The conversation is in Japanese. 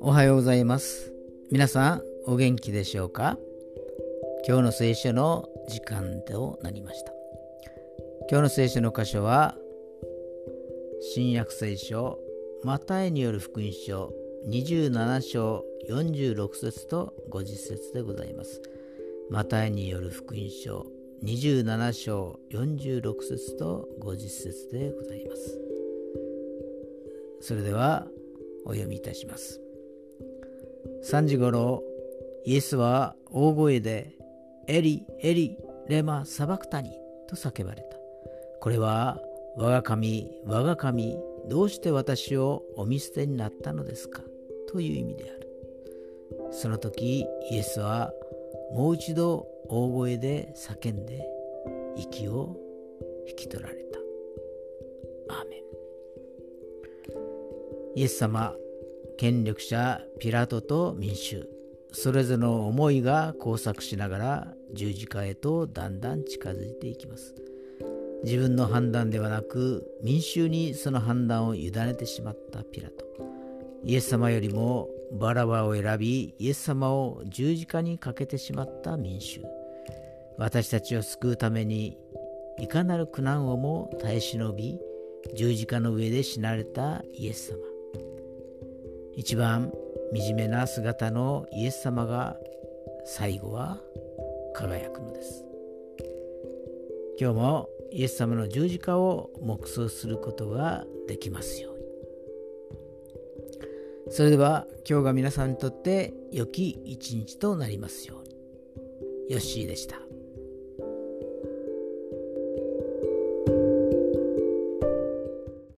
おはようございます。皆さんお元気でしょうか？今日の聖書の時間となりました。今日の聖書の箇所は新約聖書マタイによる福音書27章46節と50節でございます。マタイによる福音書27章46節と50節でございます。それではお読みいたします。3時ごろイエスは大声でエリエリレマサバクタニと叫ばれた。これは我が神我が神どうして私をお見捨てになったのですか？という意味である。その時イエスはもう一度大声で叫んで息を引き取られた。アーメン。イエス様権力者ピラトと民衆それぞれの思いが交錯しながら十字架へとだんだん近づいていきます。自分の判断ではなく民衆にその判断を委ねてしまったピラト。イエス様よりもバラバを選びイエス様を十字架にかけてしまった民衆。私たちを救うためにいかなる苦難をも耐え忍び十字架の上で死なれたイエス様一番惨めな姿のイエス様が最後は輝くのです今日もイエス様の十字架を黙想することができますようにそれでは今日が皆さんにとって良き一日となりますように。ヨッシーでした。